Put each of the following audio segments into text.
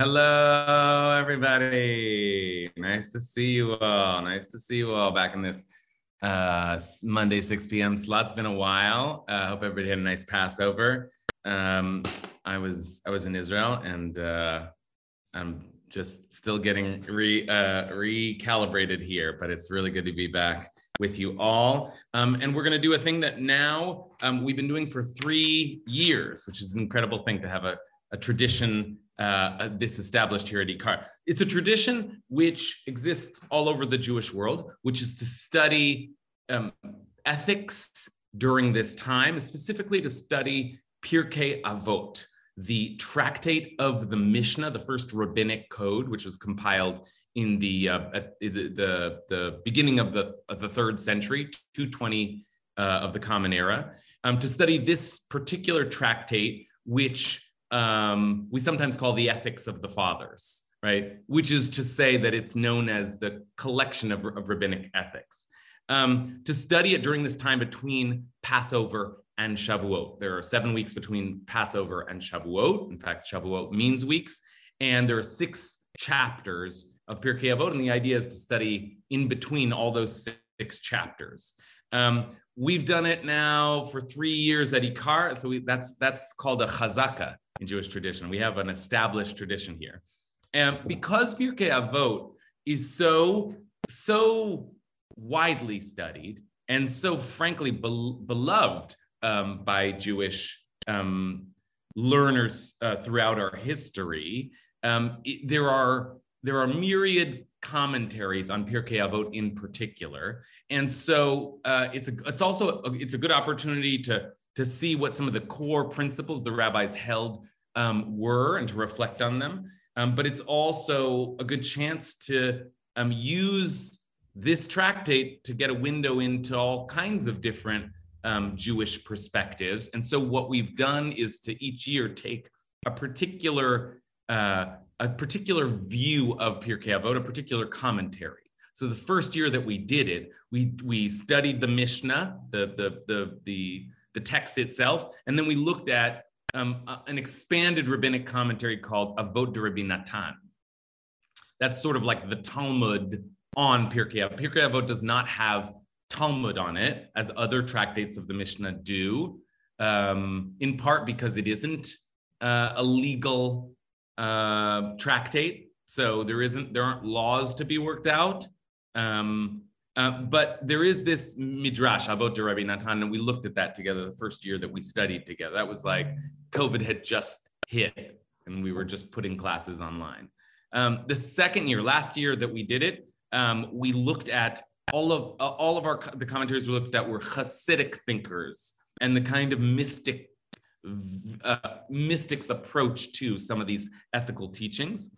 Hello, everybody. Nice to see you all. Nice to see you all back in this uh, Monday, 6 p.m. slot. It's been a while. I uh, hope everybody had a nice Passover. Um, I was I was in Israel, and uh, I'm just still getting re uh, recalibrated here. But it's really good to be back with you all. Um, and we're going to do a thing that now um, we've been doing for three years, which is an incredible thing to have a, a tradition uh, this established here at IKAR. It's a tradition which exists all over the Jewish world, which is to study um, ethics during this time, specifically to study Pirkei Avot, the tractate of the Mishnah, the first rabbinic code, which was compiled in the uh, the, the, the beginning of the of the third century, 220 uh, of the Common Era, um, to study this particular tractate, which um, we sometimes call the ethics of the fathers, right? Which is to say that it's known as the collection of, of rabbinic ethics. Um, to study it during this time between Passover and Shavuot. There are seven weeks between Passover and Shavuot. In fact, Shavuot means weeks. And there are six chapters of Pirkei Avot. And the idea is to study in between all those six chapters. Um, we've done it now for three years at IKAR. So we, that's, that's called a chazaka in Jewish tradition. We have an established tradition here. And because Pirkei Avot is so, so widely studied and so frankly be- beloved um, by Jewish um, learners uh, throughout our history, um, it, there are there are myriad commentaries on Pirkei Avot in particular, and so uh, it's a it's also a, it's a good opportunity to to see what some of the core principles the rabbis held um, were and to reflect on them. Um, but it's also a good chance to um, use this tractate to get a window into all kinds of different um, Jewish perspectives. And so what we've done is to each year take a particular uh, a particular view of Pirkei Avot, a particular commentary. So the first year that we did it, we we studied the Mishnah, the the the the, the text itself, and then we looked at um, an expanded rabbinic commentary called Avot de Rabbi Natan. That's sort of like the Talmud on Pirkei Avot. Pirkei Avot does not have Talmud on it, as other tractates of the Mishnah do, um, in part because it isn't uh, a legal uh, tractate, so there isn't there aren't laws to be worked out. Um, uh, but there is this midrash about de Rabbi Natan, and we looked at that together the first year that we studied together. That was like COVID had just hit, and we were just putting classes online. Um, the second year, last year that we did it, um, we looked at all of uh, all of our the commentaries we looked at were Hasidic thinkers and the kind of mystic uh, mystics approach to some of these ethical teachings.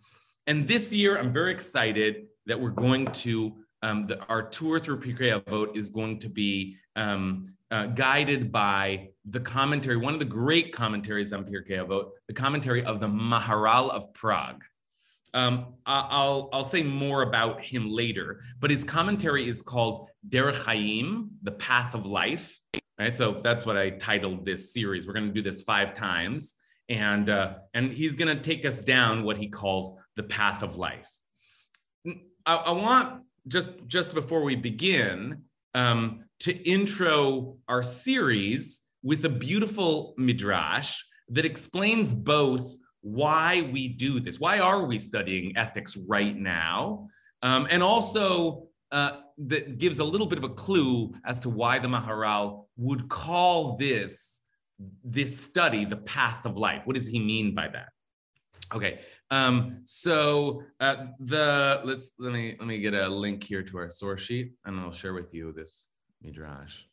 And this year, I'm very excited that we're going to um, the, our tour through Pirkei Avot is going to be um, uh, guided by the commentary, one of the great commentaries on Pirkei Avot, the commentary of the Maharal of Prague. Um, I'll, I'll say more about him later, but his commentary is called Derech Hayim, the path of life. Right, so that's what I titled this series. We're going to do this five times, and uh, and he's going to take us down what he calls the path of life. I, I want just just before we begin um, to intro our series with a beautiful midrash that explains both why we do this why are we studying ethics right now um, and also uh, that gives a little bit of a clue as to why the maharal would call this this study the path of life. What does he mean by that? Okay um, so uh, the let's let me let me get a link here to our source sheet, and I'll share with you this midrash.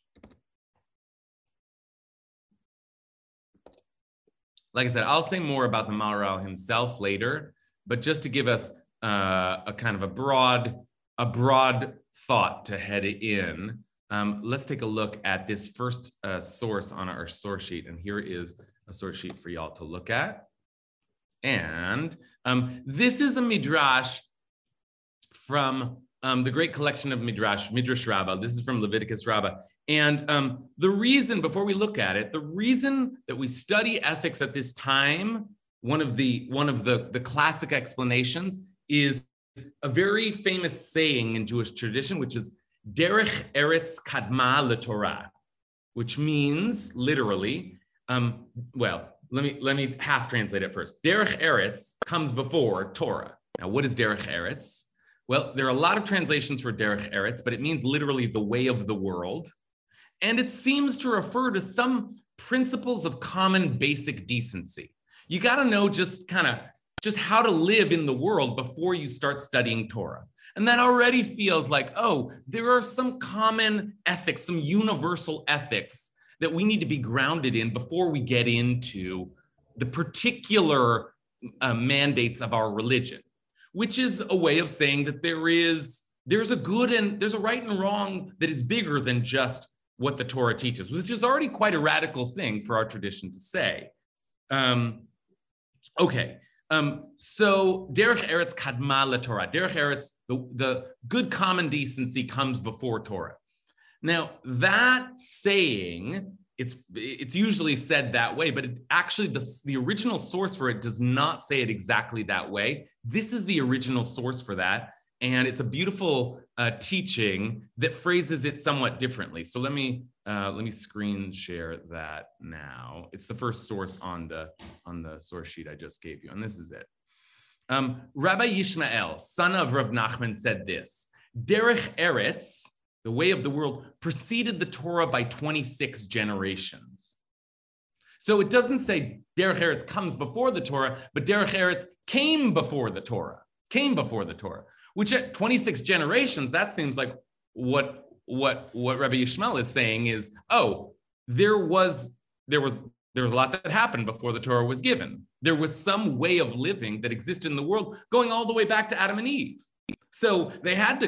Like I said, I'll say more about the Maharal himself later, but just to give us uh, a kind of a broad, a broad thought to head in, um, let's take a look at this first uh, source on our source sheet. And here is a source sheet for y'all to look at. And um, this is a midrash from um, the great collection of midrash, Midrash Rabbah. This is from Leviticus Rabbah. And um, the reason, before we look at it, the reason that we study ethics at this time, one of the one of the, the classic explanations is a very famous saying in Jewish tradition, which is Derech Eretz Kadma Torah, which means literally, um, well, let me let me half translate it first. Derech Eretz comes before Torah. Now, what is Derech Eretz? Well, there are a lot of translations for Derech Eretz, but it means literally the way of the world. And it seems to refer to some principles of common basic decency. You got to know just kind of just how to live in the world before you start studying Torah. And that already feels like, oh, there are some common ethics, some universal ethics that we need to be grounded in before we get into the particular uh, mandates of our religion, which is a way of saying that there is there's a good and there's a right and wrong that is bigger than just what the Torah teaches, which is already quite a radical thing for our tradition to say. Um, okay, um, so Derech Eretz Kadma Torah. Derech Eretz, the, the good common decency comes before Torah. Now, that saying, it's it's usually said that way, but it, actually the, the original source for it does not say it exactly that way. This is the original source for that. And it's a beautiful uh, teaching that phrases it somewhat differently. So let me uh, let me screen share that now. It's the first source on the on the source sheet I just gave you, and this is it. Um, Rabbi Yishmael, son of Rav Nachman, said this: Derech Eretz the way of the world, preceded the Torah by 26 generations. So it doesn't say Derech Eretz comes before the Torah, but Derech Eretz came before the Torah, came before the Torah, which at 26 generations, that seems like what what what Rabbi Yishmael is saying is, oh, there was there was there was a lot that happened before the Torah was given. There was some way of living that existed in the world going all the way back to Adam and Eve. So they had to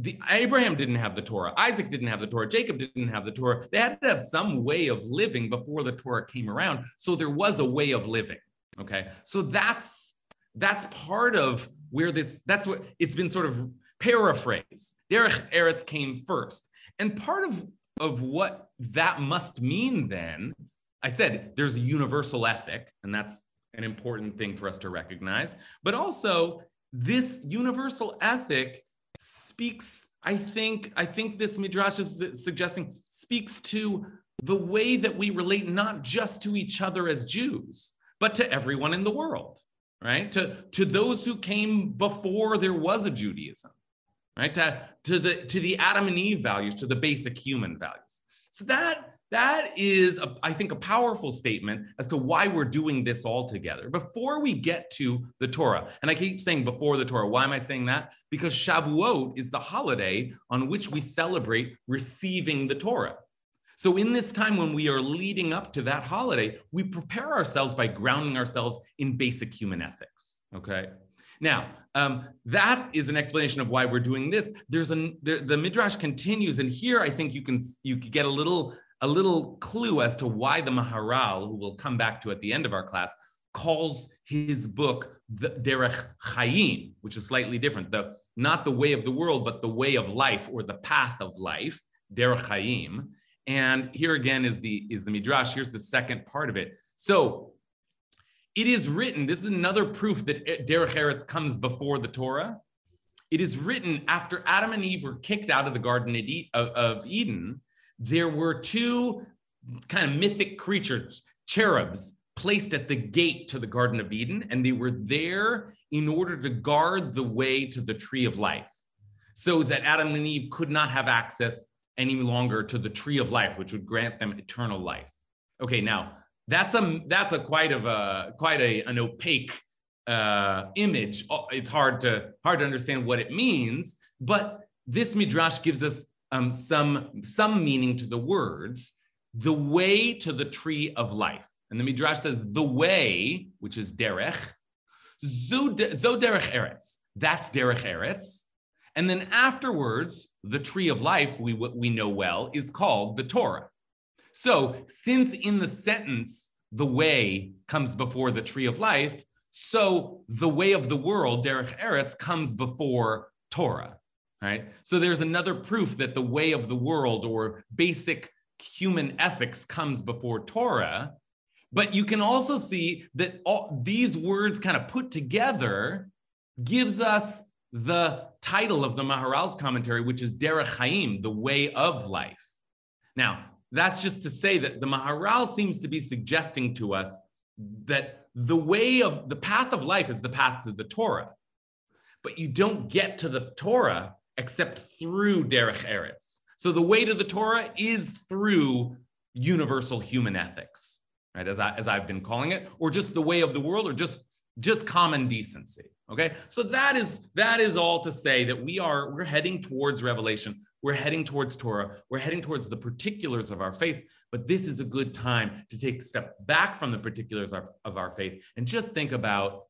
the Abraham didn't have the Torah, Isaac didn't have the Torah, Jacob didn't have the Torah. They had to have some way of living before the Torah came around. So there was a way of living. Okay. So that's that's part of where this that's what it's been sort of paraphrased. Derech Eretz came first. And part of, of what that must mean then, I said there's a universal ethic, and that's an important thing for us to recognize. But also, this universal ethic speaks, I think, I think this midrash is suggesting speaks to the way that we relate not just to each other as Jews, but to everyone in the world, right? To, to those who came before there was a Judaism, right? To, to the to the Adam and Eve values, to the basic human values. So that that is, a, I think, a powerful statement as to why we're doing this all together. Before we get to the Torah, and I keep saying before the Torah, why am I saying that? Because Shavuot is the holiday on which we celebrate receiving the Torah. So, in this time when we are leading up to that holiday, we prepare ourselves by grounding ourselves in basic human ethics. Okay. Now, um, that is an explanation of why we're doing this. There's a the, the midrash continues, and here I think you can you get a little a little clue as to why the Maharal, who we'll come back to at the end of our class, calls his book the Derech Chaim, which is slightly different. The not the way of the world, but the way of life or the path of life, Derech Chaim. And here again is the is the midrash. Here's the second part of it. So it is written. This is another proof that Derech Eretz comes before the Torah. It is written after Adam and Eve were kicked out of the Garden of Eden there were two kind of mythic creatures, cherubs, placed at the gate to the Garden of Eden, and they were there in order to guard the way to the tree of life so that Adam and Eve could not have access any longer to the tree of life, which would grant them eternal life. Okay, now that's a that's a quite of a quite a, an opaque uh, image. Oh, it's hard to hard to understand what it means, but this midrash gives us um, some, some meaning to the words, the way to the tree of life. And the Midrash says the way, which is derech, Zo derech eretz. That's derech eretz. And then afterwards, the tree of life, we, we know well, is called the Torah. So since in the sentence, the way comes before the tree of life, so the way of the world, derech eretz, comes before Torah. Right. So there's another proof that the way of the world or basic human ethics comes before Torah. But you can also see that all these words kind of put together gives us the title of the Maharal's commentary, which is Derech Chaim, the way of life. Now, that's just to say that the Maharal seems to be suggesting to us that the way of the path of life is the path to the Torah, but you don't get to the Torah except through Derech Eretz. So the way to the Torah is through universal human ethics, right? As, I, as I've been calling it, or just the way of the world, or just just common decency. Okay, so that is that is all to say that we are we're heading towards revelation. We're heading towards Torah. We're heading towards the particulars of our faith. But this is a good time to take a step back from the particulars of, of our faith and just think about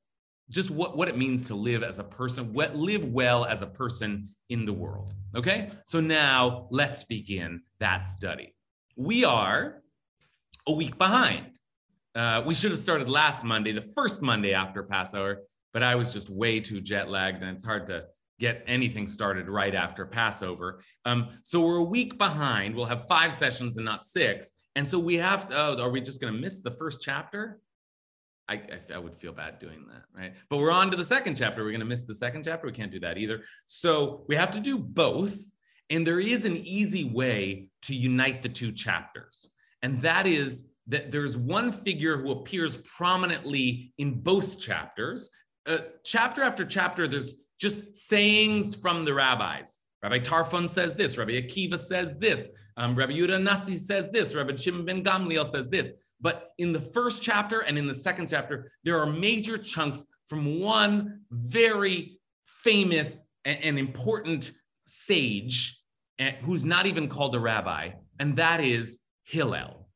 just what, what it means to live as a person, what, live well as a person in the world. Okay, so now let's begin that study. We are a week behind. Uh, we should have started last Monday, the first Monday after Passover, but I was just way too jet lagged, and it's hard to get anything started right after Passover. Um, so we're a week behind. We'll have five sessions and not six. And so we have to, oh, are we just going to miss the first chapter? I, I, I, would feel bad doing that, right? But we're on to the second chapter. We're going to miss the second chapter. We can't do that either. So we have to do both. And there is an easy way to unite the two chapters. And that is that there's one figure who appears prominently in both chapters. Uh, chapter after chapter, there's just sayings from the rabbis. Rabbi Tarfon says this, Rabbi Akiva says this, um, Rabbi Nasi says this, Rabbi Shimon ben Gamliel says this. But in the first chapter and in the second chapter, there are major chunks from one very famous and, and important sage eh, who's not even called a rabbi, and that is Hillel.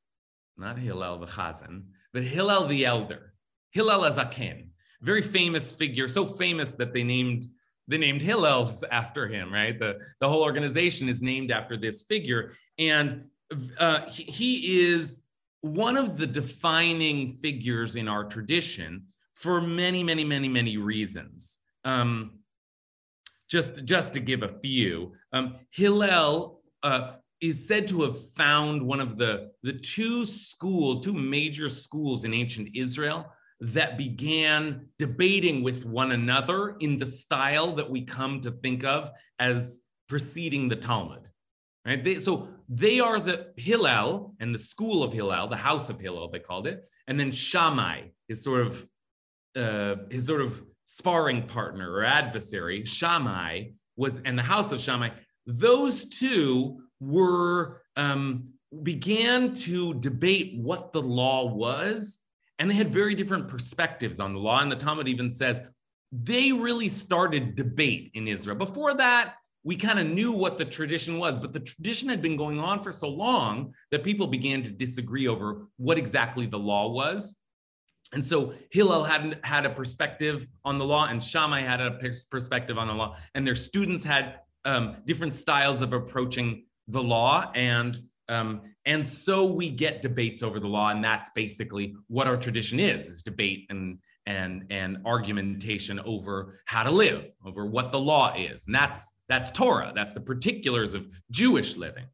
Not Hillel the Chazan, but Hillel the elder, Hillel HaZaken very famous figure, so famous that they named they named Hillels after him, right? The, the whole organization is named after this figure. And uh, he, he is one of the defining figures in our tradition for many, many, many, many reasons. Um, just, just to give a few, um, Hillel uh, is said to have found one of the, the two schools, two major schools in ancient Israel that began debating with one another in the style that we come to think of as preceding the Talmud. Right? They, so they are the Hillel and the school of Hillel, the house of Hillel, they called it, and then Shammai, his sort of uh, his sort of sparring partner or adversary, Shammai was, and the house of Shammai. Those two were um, began to debate what the law was and they had very different perspectives on the law. And the Talmud even says they really started debate in Israel. Before that, we kind of knew what the tradition was, but the tradition had been going on for so long that people began to disagree over what exactly the law was. And so Hillel had, had a perspective on the law, and Shammai had a perspective on the law, and their students had um, different styles of approaching the law. And um, and so we get debates over the law, and that's basically what our tradition is: is debate and and and argumentation over how to live, over what the law is, and that's that's Torah. That's the particulars of Jewish living.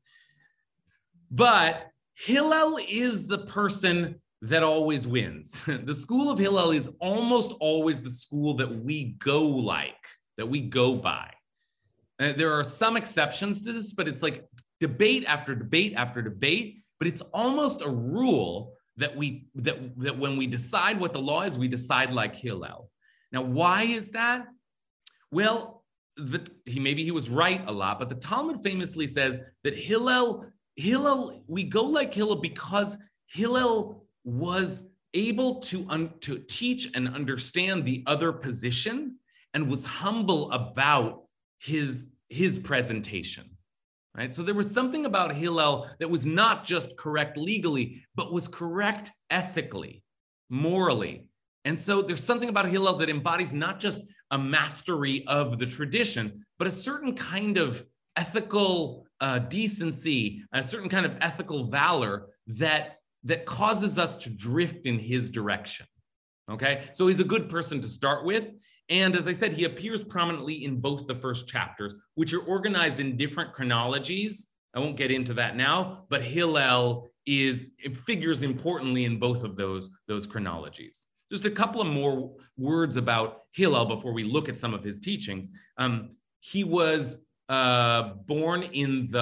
But Hillel is the person that always wins. the school of Hillel is almost always the school that we go like, that we go by. Uh, there are some exceptions to this, but it's like debate after debate after debate, but it's almost a rule that we that that when we decide what the law is, we decide like Hillel. Now, why is that? Well, the, he maybe he was right a lot, but the Talmud famously says that Hillel Hillel we go like Hillel because Hillel was able to un, to teach and understand the other position and was humble about his his presentation right? So there was something about Hillel that was not just correct legally, but was correct ethically, morally. And so there's something about Hillel that embodies not just a mastery of the tradition, but a certain kind of ethical uh, decency, a certain kind of ethical valor that that causes us to drift in his direction. Okay, so he's a good person to start with. And as I said, he appears prominently in both the first chapters, which are organized in different chronologies. I won't get into that now, but Hillel is figures importantly in both of those, those chronologies. Just a couple of more words about Hillel before we look at some of his teachings. Um, he was uh, born in the,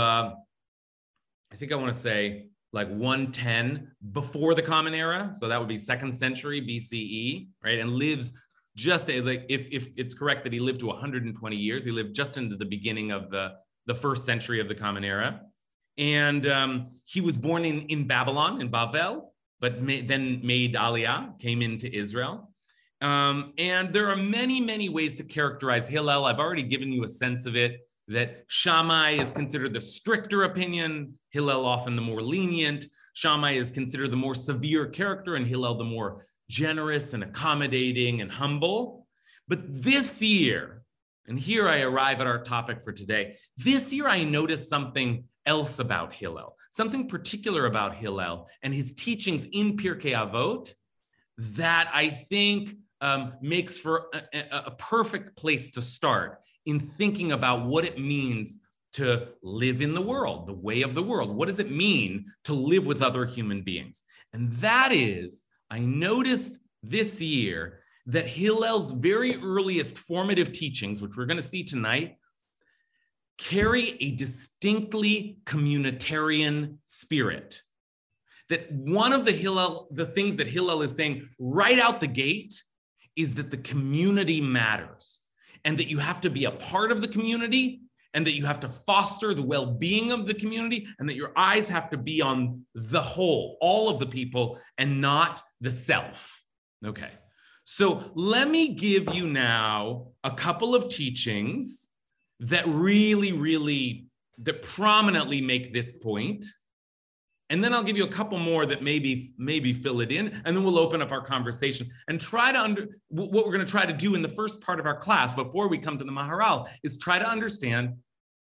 I think I want to say like 110 before the Common Era. So that would be second century BCE, right? And lives just like if, if it's correct that he lived to 120 years, he lived just into the beginning of the, the first century of the Common Era. And um, he was born in, in Babylon, in Bavel, but then made Aliyah, came into Israel. Um, and there are many, many ways to characterize Hillel. I've already given you a sense of it that Shammai is considered the stricter opinion, Hillel often the more lenient. Shammai is considered the more severe character, and Hillel the more generous and accommodating and humble. But this year, and here I arrive at our topic for today, this year I noticed something else about Hillel, something particular about Hillel and his teachings in Pirkei Avot that I think um, makes for a, a, a perfect place to start in thinking about what it means to live in the world, the way of the world. What does it mean to live with other human beings? And that is, I noticed this year that Hillel's very earliest formative teachings, which we're going to see tonight, carry a distinctly communitarian spirit. That one of the Hillel, the things that Hillel is saying right out the gate is that the community matters and that you have to be a part of the community and that you have to foster the well being of the community and that your eyes have to be on the whole, all of the people, and not the self. Okay. So let me give you now a couple of teachings that really, really, that prominently make this point and then I'll give you a couple more that maybe maybe fill it in, and then we'll open up our conversation and try to under what we're going to try to do in the first part of our class before we come to the Maharal is try to understand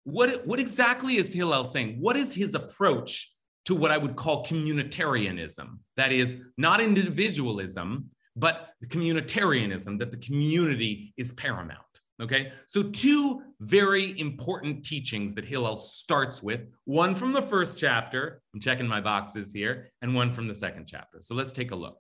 what what exactly is Hillel saying? What is his approach to what I would call communitarianism? That is not individualism, but communitarianism. That the community is paramount. Okay, so two very important teachings that Hillel starts with one from the first chapter, I'm checking my boxes here, and one from the second chapter. So let's take a look.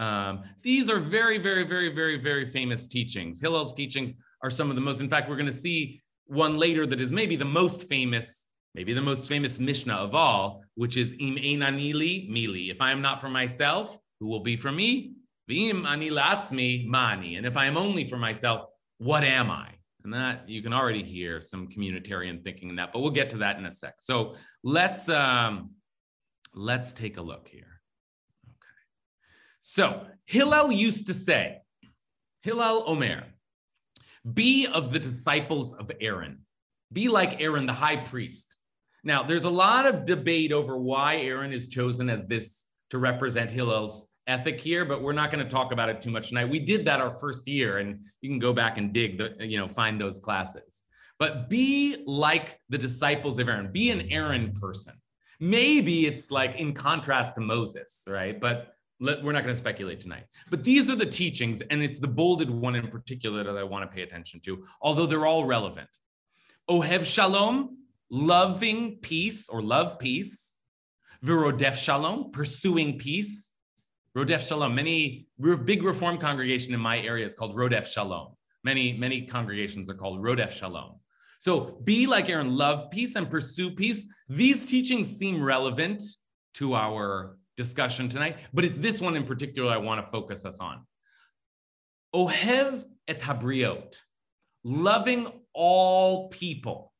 Um, these are very, very, very, very, very famous teachings. Hillel's teachings are some of the most, in fact, we're going to see one later that is maybe the most famous, maybe the most famous Mishnah of all, which is Im einanili mili. If I am not for myself, who will be for me? V'im ani latzmi mani. And if I am only for myself, what am I? And that you can already hear some communitarian thinking in that, but we'll get to that in a sec. So let's um, let's take a look here. Okay. So Hillel used to say, Hillel Omer, be of the disciples of Aaron, be like Aaron, the high priest. Now, there's a lot of debate over why Aaron is chosen as this to represent Hillel's ethic here, but we're not going to talk about it too much tonight. We did that our first year, and you can go back and dig the, you know, find those classes. But be like the disciples of Aaron, be an Aaron person. Maybe it's like in contrast to Moses, right? But let, we're not going to speculate tonight. But these are the teachings, and it's the bolded one in particular that I want to pay attention to, although they're all relevant. Ohev shalom, loving peace or love peace. Virodef shalom, pursuing peace. Rodef Shalom. Many big Reform congregation in my area is called Rodef Shalom. Many many congregations are called Rodef Shalom. So be like Aaron, love peace and pursue peace. These teachings seem relevant to our discussion tonight, but it's this one in particular I want to focus us on. Ohev et habriot, loving all people,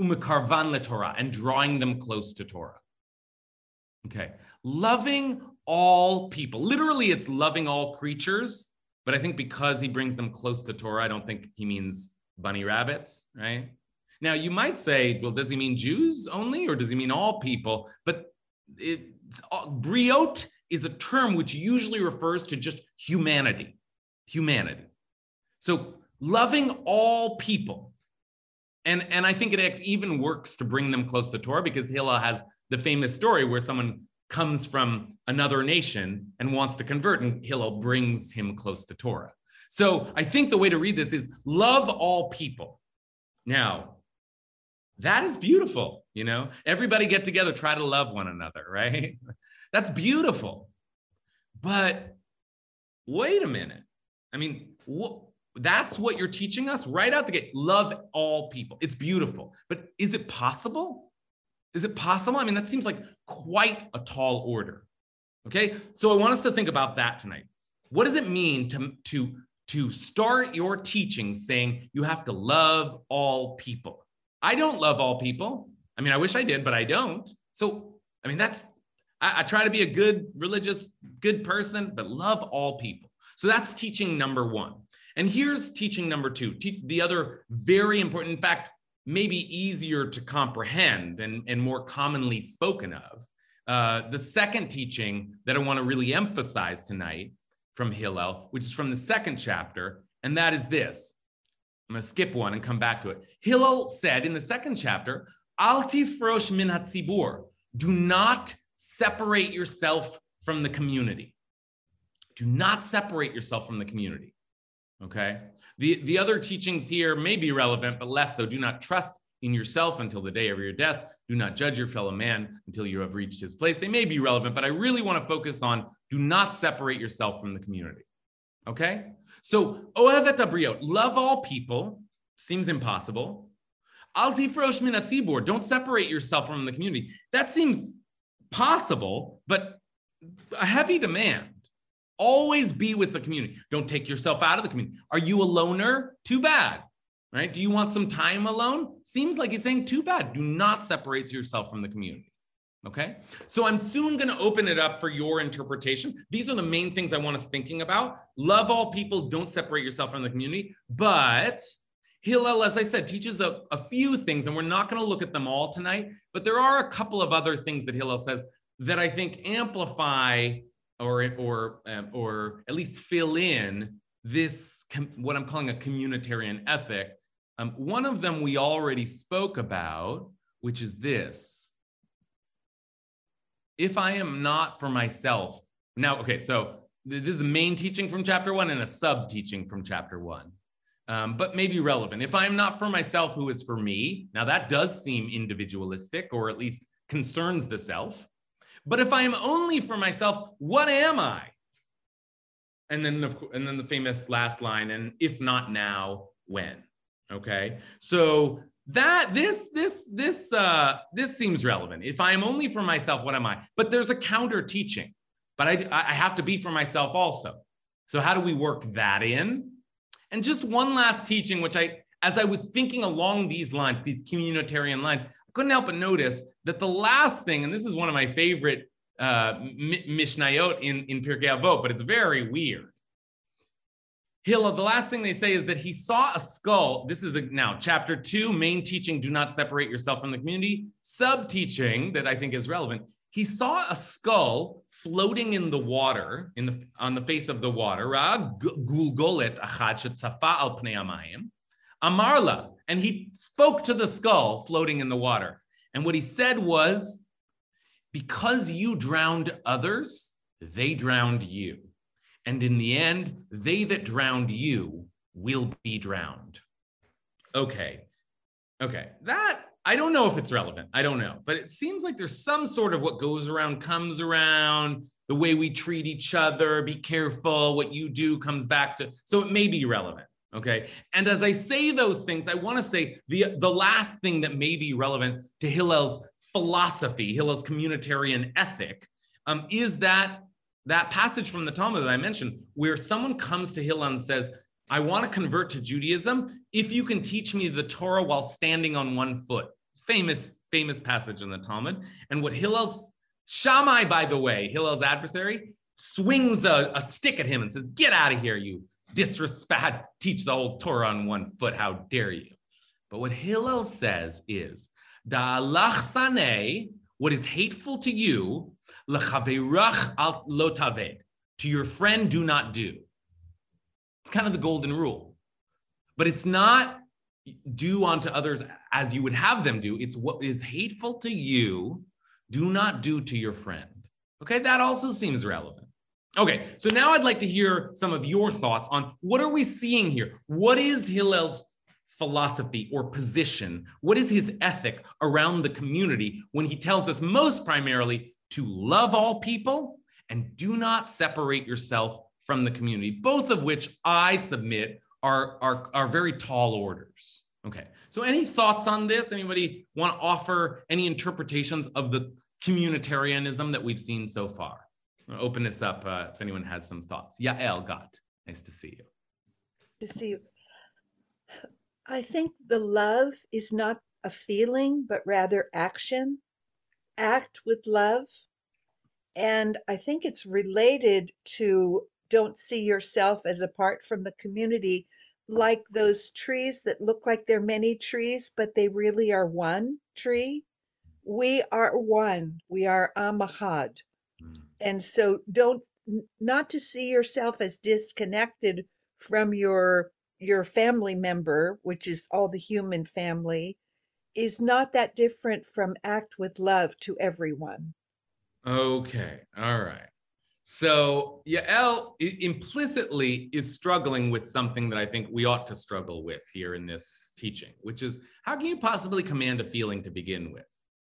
umekarvan Torah, and drawing them close to Torah. Okay, loving all people. Literally, it's loving all creatures, but I think because he brings them close to Torah, I don't think he means bunny rabbits, right? Now, you might say, well, does he mean Jews only or does he mean all people? But it, uh, briot is a term which usually refers to just humanity. Humanity. So loving all people. And, and I think it even works to bring them close to Torah because Hillel has the famous story where someone comes from another nation and wants to convert, and Hillel brings him close to Torah. So I think the way to read this is love all people. Now, that is beautiful. You know, everybody get together, try to love one another, right? That's beautiful. But wait a minute. I mean, that's what you're teaching us right out the gate. Love all people. It's beautiful. But is it possible? Is it possible? I mean, that seems like quite a tall order. Okay. So I want us to think about that tonight. What does it mean to, to, to start your teaching saying you have to love all people? I don't love all people. I mean, I wish I did, but I don't. So, I mean, that's, I, I try to be a good religious, good person, but love all people. So that's teaching number one. And here's teaching number two. Te- the other very important, in fact, maybe easier to comprehend and, and more commonly spoken of. Uh, the second teaching that I want to really emphasize tonight from Hillel, which is from the second chapter, and that is this. I'm going to skip one and come back to it. Hillel said in the second chapter, Al tifrosh min hatzibur, do not separate yourself from the community. Do not separate yourself from the community. Okay. The, the other teachings here may be relevant, but less so. Do not trust in yourself until the day of your death. Do not judge your fellow man until you have reached his place. They may be relevant, but I really want to focus on do not separate yourself from the community. Okay? So, ohev et habriot, love all people, seems impossible. Al tifrosh min don't separate yourself from the community. That seems possible, but a heavy demand. Always be with the community. Don't take yourself out of the community. Are you a loner? Too bad. Right? Do you want some time alone? Seems like he's saying too bad. Do not separate yourself from the community. Okay. So I'm soon going to open it up for your interpretation. These are the main things I want us thinking about. Love all people. Don't separate yourself from the community. But Hillel, as I said, teaches a, a few things, and we're not going to look at them all tonight. But there are a couple of other things that Hillel says that I think amplify or or um, or at least fill in this what I'm calling a communitarian ethic. Um, one of them we already spoke about, which is this: if I am not for myself now, okay, so this is a main teaching from chapter one and a sub teaching from chapter one. Um, but maybe relevant. If I am not for myself, who is for me? Now that does seem individualistic, or at least concerns the self. But if I am only for myself, what am I? And then, the, and then the famous last line, and if not now, when? Okay. So that this this this uh this seems relevant. If I am only for myself, what am I? But there's a counter teaching. But I I have to be for myself also. So how do we work that in? And just one last teaching, which I, as I was thinking along these lines, these communitarian lines, couldn't help but notice that the last thing, and this is one of my favorite uh, Mishnayot in, in Pirkei Avot, but it's very weird. Hillel, the last thing they say is that he saw a skull. This is a, now chapter two, main teaching, do not separate yourself from the community. Sub teaching that I think is relevant. He saw a skull floating in the water, in the on the face of the water. Gulgolet al Amarla, and he spoke to the skull floating in the water. And what he said was, because you drowned others, they drowned you. And in the end, they that drowned you will be drowned. Okay. Okay. That, I don't know if it's relevant. I don't know. But it seems like there's some sort of what goes around comes around, the way we treat each other, be careful, what you do comes back to. So it may be relevant. Okay. And as I say those things, I want to say the, the last thing that may be relevant to Hillel's philosophy, Hillel's communitarian ethic, um, is that that passage from the Talmud that I mentioned, where someone comes to Hillel and says, I want to convert to Judaism if you can teach me the Torah while standing on one foot. Famous, famous passage in the Talmud. And what Hillel's Shammai, by the way, Hillel's adversary, swings a, a stick at him and says, Get out of here, you disrespect, teach the whole Torah on one foot. How dare you? But what Hillel says is, Da what is hateful to you. To your friend, do not do. It's kind of the golden rule. But it's not do unto others as you would have them do. It's what is hateful to you, do not do to your friend. Okay, that also seems relevant. Okay, so now I'd like to hear some of your thoughts on what are we seeing here? What is Hillel's philosophy or position? What is his ethic around the community when he tells us most primarily to love all people and do not separate yourself from the community, both of which I submit are, are, are very tall orders. Okay, so any thoughts on this? Anybody want to offer any interpretations of the communitarianism that we've seen so far? Open this up uh, if anyone has some thoughts. Yael Got, nice to see you. To see you. I think the love is not a feeling, but rather action. Act with love. And I think it's related to don't see yourself as apart from the community, like those trees that look like they're many trees, but they really are one tree. We are one. We are Am Echad. Mm. And so don't not to see yourself as disconnected from your your family member, which is all the human family, is not that different from act with love to everyone. Okay. All right. So Yael implicitly is struggling with something that I think we ought to struggle with here in this teaching, which is how can you possibly command a feeling to begin with?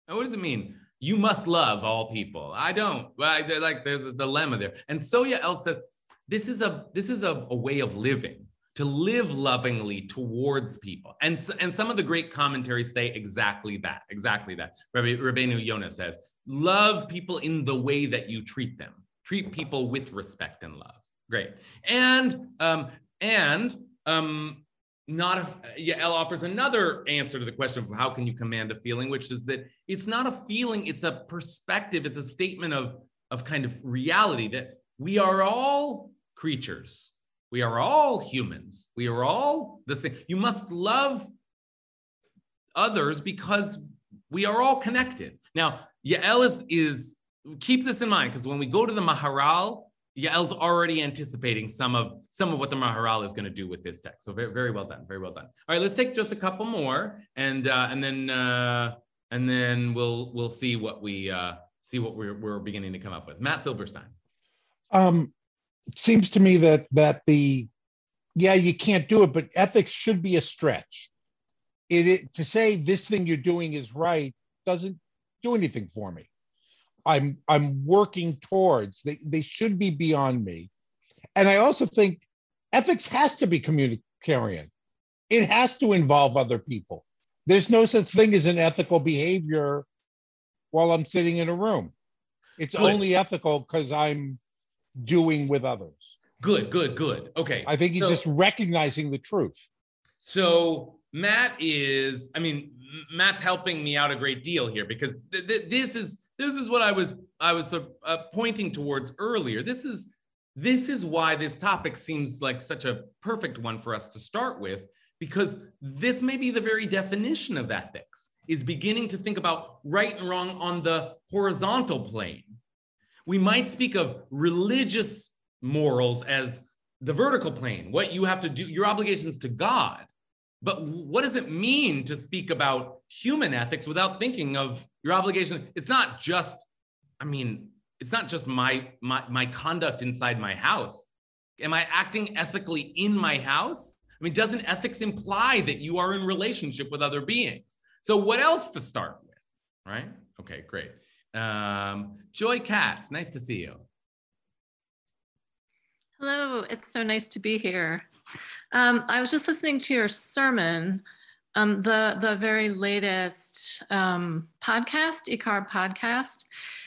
Now, what does it mean? You must love all people. I don't. Well, like there's a dilemma there. And Soya Yael says this is a this is a, a way of living to live lovingly towards people. And, and some of the great commentaries say exactly that, exactly that. Rabbi, Rabbeinu Yonah says, love people in the way that you treat them treat people with respect and love. Great. And um, and um, not a, Yael offers another answer to the question of how can you command a feeling, which is that it's not a feeling, it's a perspective, it's a statement of of kind of reality that we are all creatures. We are all humans. We are all the same. You must love others because we are all connected. Now, Yael is, is keep this in mind because when we go to the Maharal, Yael's already anticipating some of some of what the Maharal is going to do with this text. So very, very well done, very well done. All right, let's take just a couple more, and uh, and then uh, and then we'll we'll see what we uh, see what we're we're beginning to come up with. Matt Silberstein. Um, seems to me that that the yeah you can't do it, but ethics should be a stretch. It, it to say this thing you're doing is right doesn't do anything for me. I'm I'm working towards. They they should be beyond me. And I also think ethics has to be communitarian. It has to involve other people. There's no such thing as an ethical behavior while I'm sitting in a room. It's good. only ethical because I'm doing with others. Good, good, good. Okay. I think he's so, just recognizing the truth. So Matt is, I mean, Matt's helping me out a great deal here because th- th- this is this is what I was I was uh, pointing towards earlier. This is this is why this topic seems like such a perfect one for us to start with because this may be the very definition of ethics is beginning to think about right and wrong on the horizontal plane. We might speak of religious morals as the vertical plane, what you have to do, your obligations to God. But what does it mean to speak about human ethics without thinking of your obligation? It's not just, I mean, it's not just my my my conduct inside my house. Am I acting ethically in my house? I mean, doesn't ethics imply that you are in relationship with other beings? So what else to start with, right? Okay, great. Um, Joy Katz, nice to see you. Hello, it's so nice to be here. Um, I was just listening to your sermon, um, the the very latest um, podcast, Ikar podcast,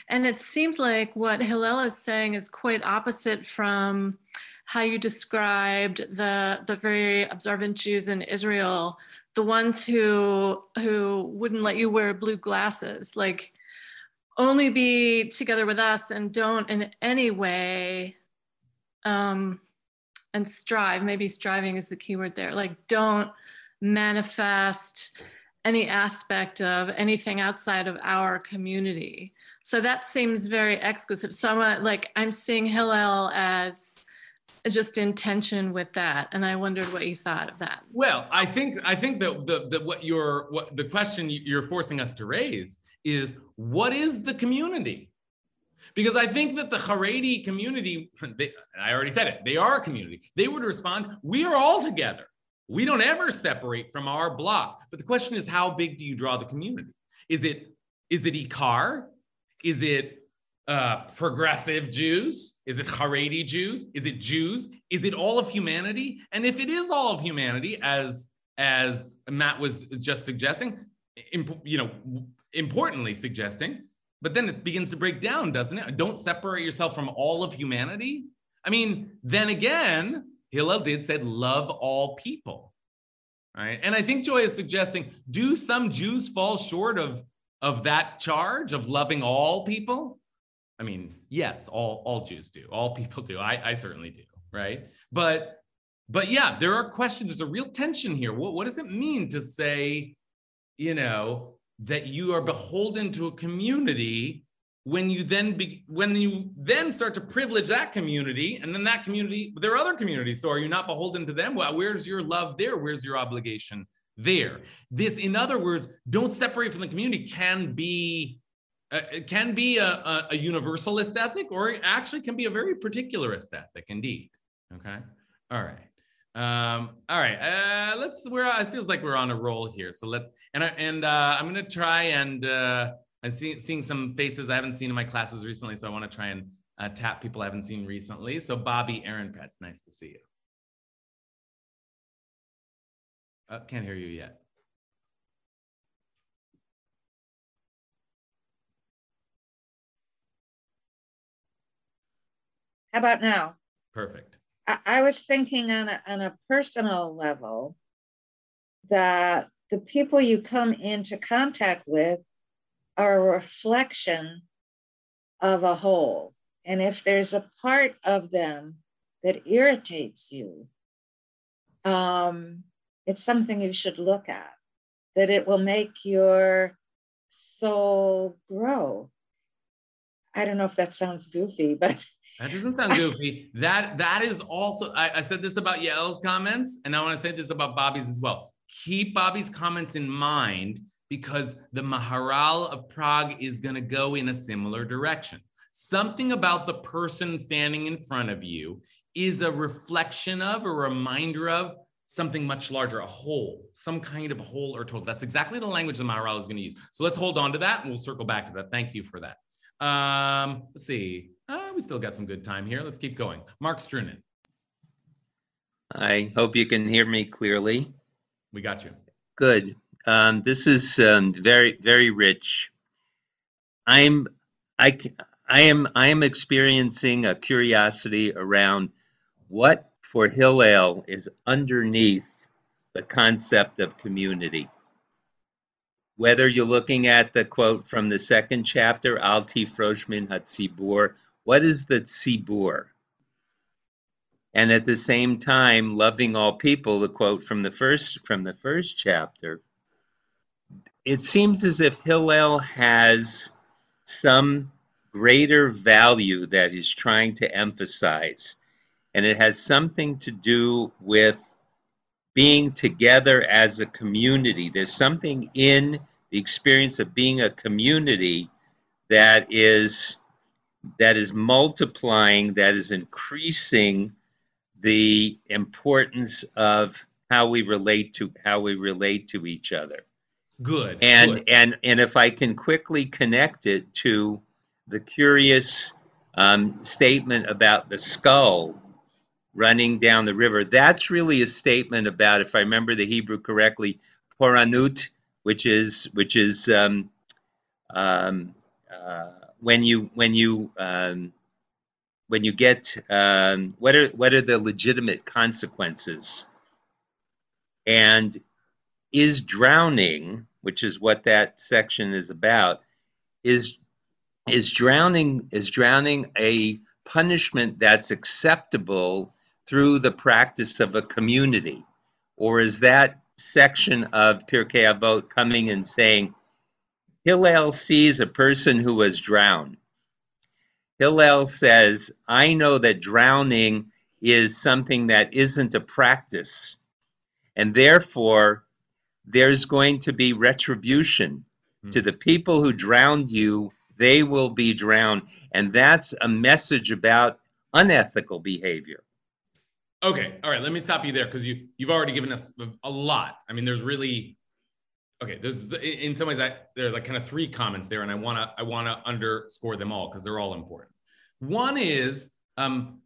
and it seems like what Hillel is saying is quite opposite from how you described the the very observant Jews in Israel, the ones who who wouldn't let you wear blue glasses, like only be together with us and don't in any way um, and strive maybe striving is the key word there like don't manifest any aspect of anything outside of our community So that seems very exclusive. So I'm like, I'm seeing Hillel as just in tension with that, and I wondered what you thought of that. Well, I think I think that the, the what you're what the question you're forcing us to raise is what is the community? Because I think that the Haredi community, they, I already said it, they are a community. They would respond, we are all together. We don't ever separate from our block. But the question is, how big do you draw the community? Is it is it Ikar? Is it uh, progressive Jews? Is it Haredi Jews? Is it Jews? Is it all of humanity? And if it is all of humanity, as as Matt was just suggesting, imp- you know, importantly suggesting, but then it begins to break down, doesn't it? Don't separate yourself from all of humanity. I mean, then again, Hillel did said, love all people. Right. And I think Joy is suggesting, do some Jews fall short of, of that charge of loving all people? I mean, yes, all, all Jews do, all people do. I, I certainly do, right? But but yeah, there are questions. There's a real tension here. What, what does it mean to say, you know, that you are beholden to a community when you then be, when you then start to privilege that community and then that community there are other communities. So are you not beholden to them? Well where's your love there? Where's your obligation there? This in other words don't separate from the community can be uh, can be a, a, a universalist ethic or actually can be a very particularist ethic indeed. Okay? All right um, all right, uh, let's. We're. It feels like we're on a roll here. So let's. And I, and uh, I'm gonna try and uh, I'm see, seeing some faces I haven't seen in my classes recently. So I want to try and uh, tap people I haven't seen recently. So Bobby Aaron Press, nice to see you. Oh, can't hear you yet. How about now? Perfect. I, was thinking on a, on a personal level that the people you come into contact with are a reflection of a whole. And if there's a part of them that irritates you, um, it's something you should look at, that it will make your soul grow. I don't know if that sounds goofy, but that doesn't sound goofy. that that is also. I, I said this about Yael's comments, and I want to say this about Bobby's as well. Keep Bobby's comments in mind because the Maharal of Prague is going to go in a similar direction. Something about the person standing in front of you is a reflection of, a reminder of something much larger, a whole, some kind of whole or total. That's exactly the language the Maharal is going to use. So let's hold on to that and we'll circle back to that. Thank you for that. Um, let's see. Uh, we still got some good time here. Let's keep going. Mark Strunen. I hope you can hear me clearly. We got you. Good. Um, this is um, very, very rich. I'm, I, I am, I am experiencing a curiosity around what for Hillel is underneath the concept of community whether you're looking at the quote from the second chapter, Al Tifroshmin Hatzibur, what is the tzibur? And at the same time, loving all people, the quote from the first from the first chapter, it seems as if Hillel has some greater value that he's trying to emphasize. And it has something to do with being together as a community. There's something in the experience of being a community that is that is multiplying, that is increasing the importance of how we relate to how we relate to each other. Good. And good. and and if I can quickly connect it to the curious um, statement about the skull running down the river, that's really a statement about, if I remember the Hebrew correctly, poranut, which is which is um, um, uh, when you when you um, when you get um, what are what are the legitimate consequences? And is drowning which is what that section is about is is drowning is drowning a punishment that's acceptable through the practice of a community? Or is that section of Pirkei Avot coming and saying Hillel sees a person who was drowned. Hillel says, I know that drowning is something that isn't a practice. And therefore, there's going to be retribution to Hmm. the people who drowned you. They will be drowned. And that's a message about unethical behavior. Okay, all right. Let me stop you there because you you've already given us a lot. I mean, there's really okay. There's in some ways I there's like kind of three comments there, and I wanna I wanna underscore them all because they're all important. One is um,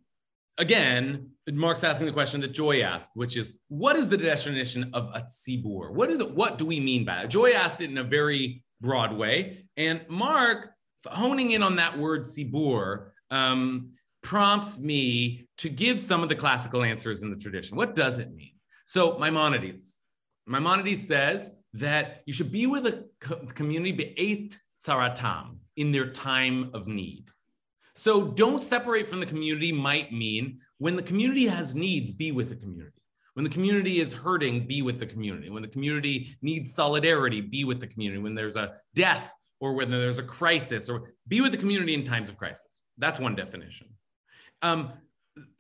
again, Mark's asking the question that Joy asked, which is what is the definition of a tzibur? What is it? What do we mean by it? Joy asked it in a very broad way, and Mark honing in on that word tzibur. Um, prompts me to give some of the classical answers in the tradition. What does it mean? So Maimonides, Maimonides says that you should be with a co- community be'et saratam in their time of need. So don't separate from the community might mean when the community has needs, be with the community. When the community is hurting, be with the community. When the community needs solidarity, be with the community. When there's a death or when there's a crisis, or be with the community in times of crisis. That's one definition. Um,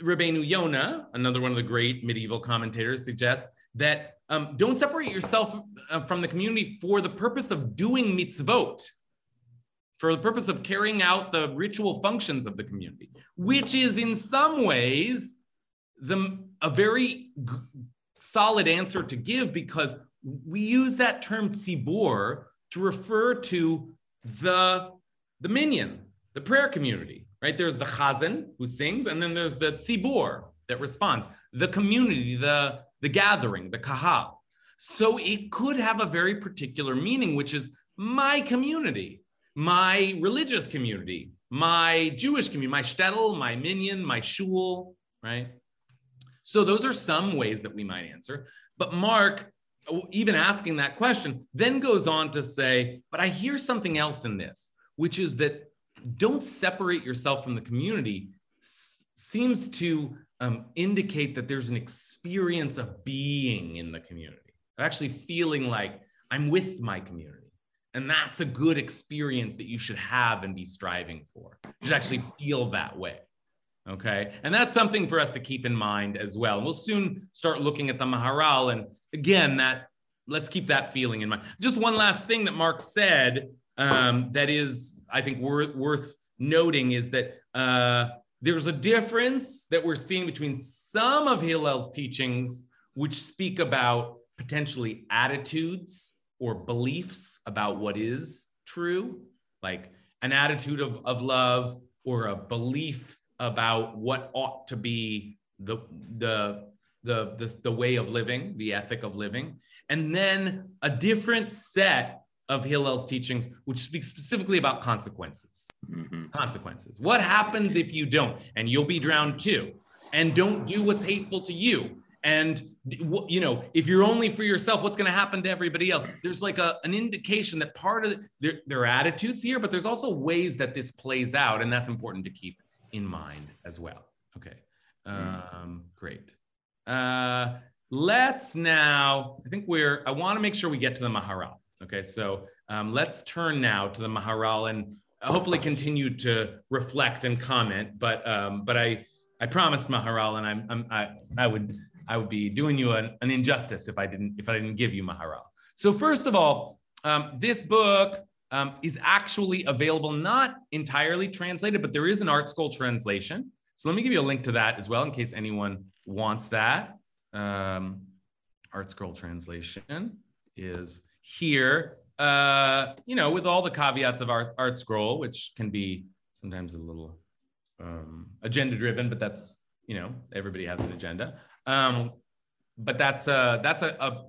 Rabbeinu another one of the great medieval commentators, suggests that um, don't separate yourself uh, from the community for the purpose of doing mitzvot, for the purpose of carrying out the ritual functions of the community, which is in some ways the, a very g- solid answer to give because we use that term tzibur to refer to the, the minyan, the prayer community, right? There's the chazan who sings, and then there's the tzibur that responds, the community, the, the gathering, the kahal. So it could have a very particular meaning, which is my community, my religious community, my Jewish community, my shtetl, my minyan, my shul, right? So those are some ways that we might answer. But Mark, even asking that question, then goes on to say, but I hear something else in this, which is that don't separate yourself from the community seems to um, indicate that there's an experience of being in the community, of actually feeling like I'm with my community. And that's a good experience that you should have and be striving for. You should actually feel that way. Okay. And that's something for us to keep in mind as well. We'll soon start looking at the Maharal. And again, that let's keep that feeling in mind. Just one last thing that Mark said um, that is, I think, worth, worth noting is that uh, there's a difference that we're seeing between some of Hillel's teachings, which speak about potentially attitudes or beliefs about what is true, like an attitude of, of love or a belief about what ought to be the, the, the, the, the way of living, the ethic of living, and then a different set of Hillel's teachings, which speaks specifically about consequences. Mhm. Consequences. What happens if you don't? And you'll be drowned too. And don't do what's hateful to you. And you know, if you're only for yourself, what's going to happen to everybody else? There's like a, an indication that part of there, there are attitudes here, but there's also ways that this plays out, and that's important to keep in mind as well. Okay, um, great. Uh, let's now. I think we're. I want to make sure we get to the Maharal. Okay, so um, let's turn now to the Maharal and hopefully continue to reflect and comment. But um, but I I promised Maharal, and I'm, I'm I I would I would be doing you an, an injustice if I didn't if I didn't give you Maharal. So first of all, um, this book um, is actually available, not entirely translated, but there is an ArtScroll translation. So let me give you a link to that as well, in case anyone wants that. Um, ArtScroll translation is here. Uh, you know, with all the caveats of Art, ArtScroll, which can be sometimes a little um, agenda driven, but that's you know everybody has an agenda. Um, but that's a that's a, a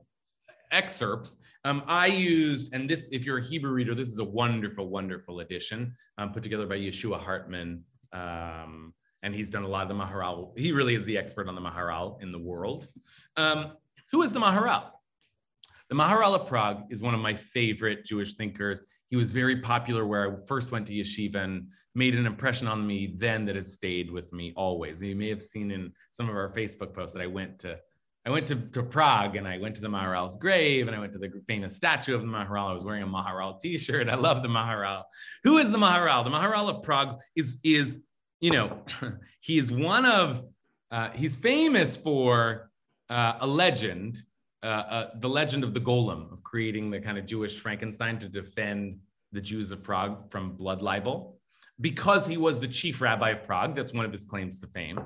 excerpts. Um, I used, and this, if you're a Hebrew reader, this is a wonderful, wonderful edition um, put together by Yehoshua Hartman. Um, and he's done a lot of the Maharal. He really is the expert on the Maharal in the world. Um, who is the Maharal? The Maharal of Prague is one of my favorite Jewish thinkers. He was very popular where I first went to yeshiva and made an impression on me then that has stayed with me always. You may have seen in some of our Facebook posts that I went to I went to, to Prague and I went to the Maharal's grave and I went to the famous statue of the Maharal. I was wearing a Maharal t-shirt. I love the Maharal. Who is the Maharal? The Maharal of Prague is, is you know, he is one of, uh, he's famous for uh, a legend, uh, uh, the legend of the golem, of creating the kind of Jewish Frankenstein to defend the Jews of Prague from blood libel. Because he was the chief rabbi of Prague, that's one of his claims to fame.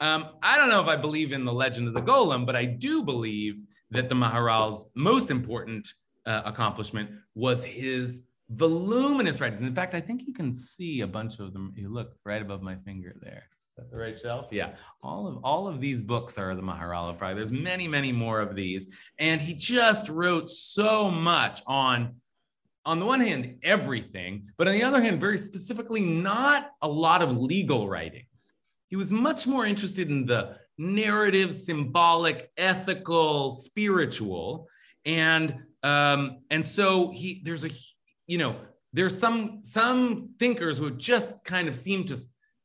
Um, I don't know if I believe in the legend of the golem, but I do believe that the Maharal's most important uh, accomplishment was his voluminous writings. In fact, I think you can see a bunch of them. You look right above my finger there. That the right shelf? Yeah. All of all of these books are the Maharal of Prague. There's many, many more of these, and he just wrote so much on. On the one hand, everything, but on the other hand, very specifically, not a lot of legal writings. He was much more interested in the narrative, symbolic, ethical, spiritual, and um, and so he there's a you know there's some some thinkers who just kind of seem to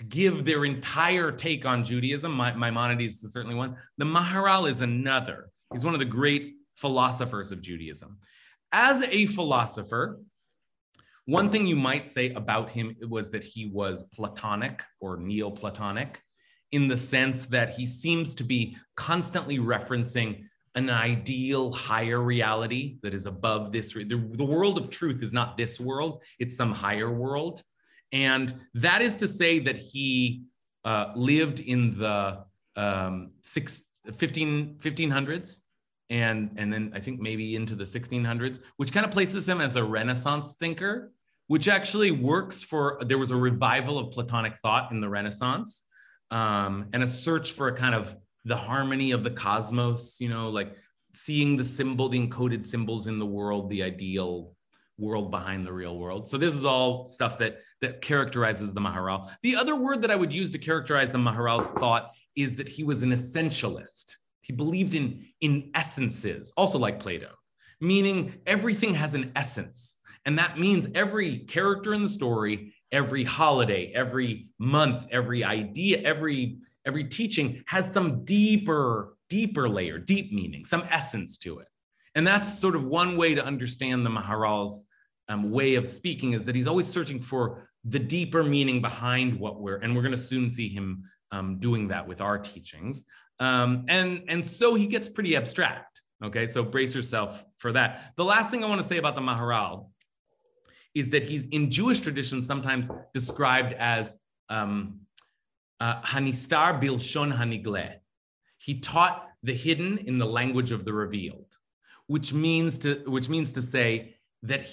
give their entire take on Judaism. Maimonides is certainly one. The Maharal is another. He's one of the great philosophers of Judaism. As a philosopher, one thing you might say about him was that he was Platonic or Neoplatonic in the sense that he seems to be constantly referencing an ideal higher reality that is above this. The, the world of truth is not this world, it's some higher world. And that is to say that he uh, lived in the um, six, 15, 1500s and and then I think maybe into the 1600s, which kind of places him as a Renaissance thinker, which actually works for. There was a revival of Platonic thought in the Renaissance, um, and a search for a kind of the harmony of the cosmos. You know, like seeing the symbol, the encoded symbols in the world, the ideal world behind the real world. So this is all stuff that that characterizes the Maharal. The other word that I would use to characterize the Maharal's thought is that he was an essentialist. He believed in, in essences, also like Plato, meaning everything has an essence. And that means every character in the story, every holiday, every month, every idea, every every teaching has some deeper, deeper layer, deep meaning, some essence to it. And that's sort of one way to understand the Maharal's um, way of speaking is that he's always searching for the deeper meaning behind what we're, and we're going to soon see him um, doing that with our teachings. Um, and, and so he gets pretty abstract. Okay, so brace yourself for that. The last thing I want to say about the Maharal is that he's in Jewish tradition sometimes described as um, uh, Hanistar Bilshon Hanigle. He taught the hidden in the language of the revealed, which means to which means to say that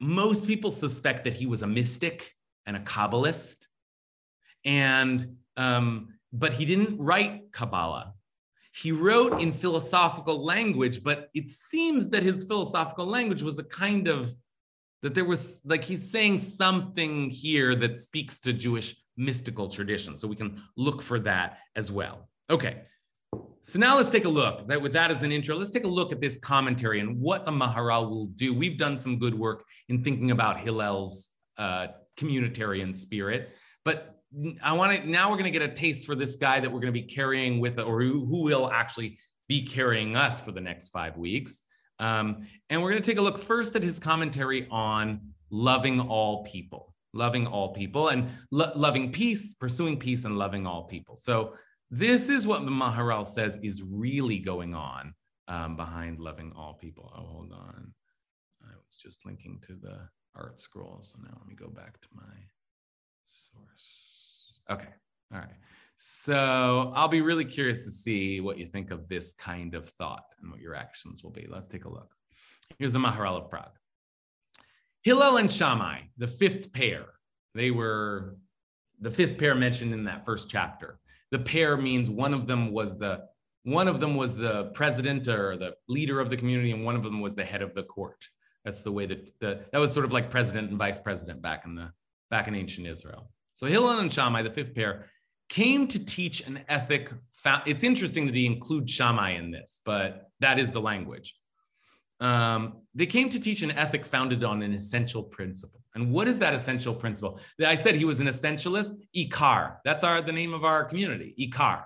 most people suspect that he was a mystic and a kabbalist, and um, but he didn't write Kabbalah. He wrote in philosophical language, but it seems that his philosophical language was a kind of that there was like he's saying something here that speaks to Jewish mystical tradition. So we can look for that as well. Okay. So now let's take a look. That with that as an intro, let's take a look at this commentary and what the Maharal will do. We've done some good work in thinking about Hillel's uh, communitarian spirit, but I want to now we're going to get a taste for this guy that we're going to be carrying with, or who, who will actually be carrying us for the next five weeks. Um, and we're going to take a look first at his commentary on loving all people, loving all people, and lo- loving peace, pursuing peace, and loving all people. So this is what the Maharal says is really going on um, behind loving all people. Oh, hold on. I was just linking to the ArtScroll. So now let me go back to my source. Okay. All right. So I'll be really curious to see what you think of this kind of thought and what your actions will be. Let's take a look. Here's the Maharal of Prague. Hillel and Shammai, the fifth pair, they were the fifth pair mentioned in that first chapter. The pair means one of them was the one of them was the president or the leader of the community, and one of them was the head of the court. That's the way that the, that was sort of like president and vice president back in the back in ancient Israel. So Hillel and Shammai, the fifth pair, came to teach an ethic. It's interesting that he includes Shammai in this, but that is the language. Um, they came to teach an ethic founded on an essential principle. And what is that essential principle? I said he was an essentialist. Ikar. That's our the name of our community. Ikar.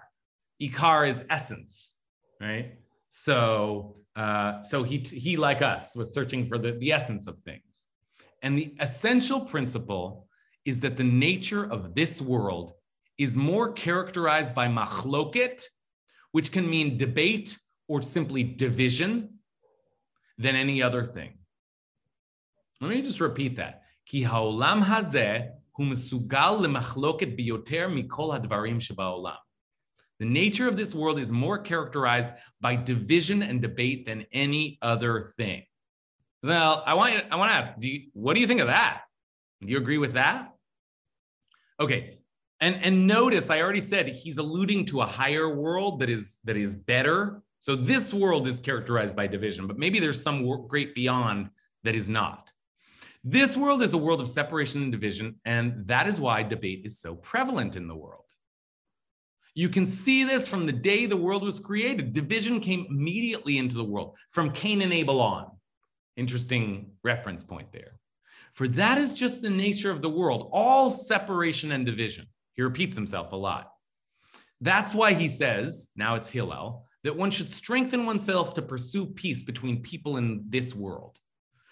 Ikar is essence. right? So, uh, so he he like us was searching for the, the essence of things, and the essential principle is that the nature of this world is more characterized by machloket, which can mean debate or simply division, than any other thing. Let me just repeat that. Ki haolam hazeh hu mesugal lemachloket biyoter mikol hadvarim shebaolam. The nature of this world is more characterized by division and debate than any other thing. Well, I want I want to ask, do you, what do you think of that? Do you agree with that? Okay. And, and notice I already said he's alluding to a higher world that is that is better. So this world is characterized by division, but maybe there's some great beyond that is not. This world is a world of separation and division, and that is why debate is so prevalent in the world. You can see this from the day the world was created. Division came immediately into the world from Cain and Abel on. Interesting reference point there. For that is just the nature of the world, all separation and division. He repeats himself a lot. That's why he says, now it's Hillel, that one should strengthen oneself to pursue peace between people in this world.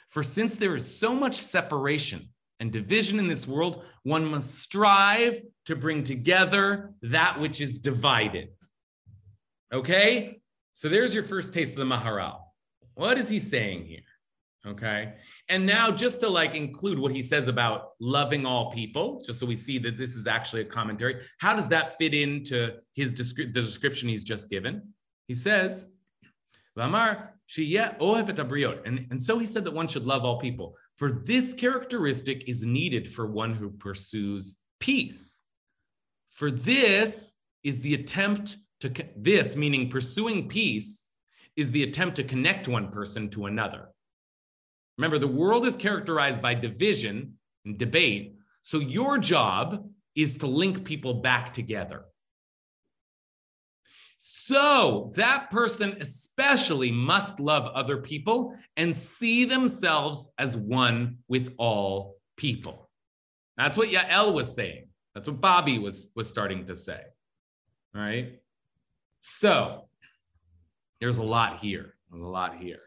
For since there is so much separation and division in this world, one must strive to bring together that which is divided. Okay? So there's your first taste of the Maharal. What is he saying here? Okay. And now, just to like include what he says about loving all people, just so we see that this is actually a commentary, how does that fit into his descri- the description he's just given? He says, Lamar, and, and so he said that one should love all people. For this characteristic is needed for one who pursues peace. For this is the attempt to, this meaning pursuing peace, is the attempt to connect one person to another. Remember, the world is characterized by division and debate. So your job is to link people back together. So that person especially must love other people and see themselves as one with all people. That's what Yael was saying. That's what Bobby was, was starting to say. All right. So there's a lot here. There's a lot here.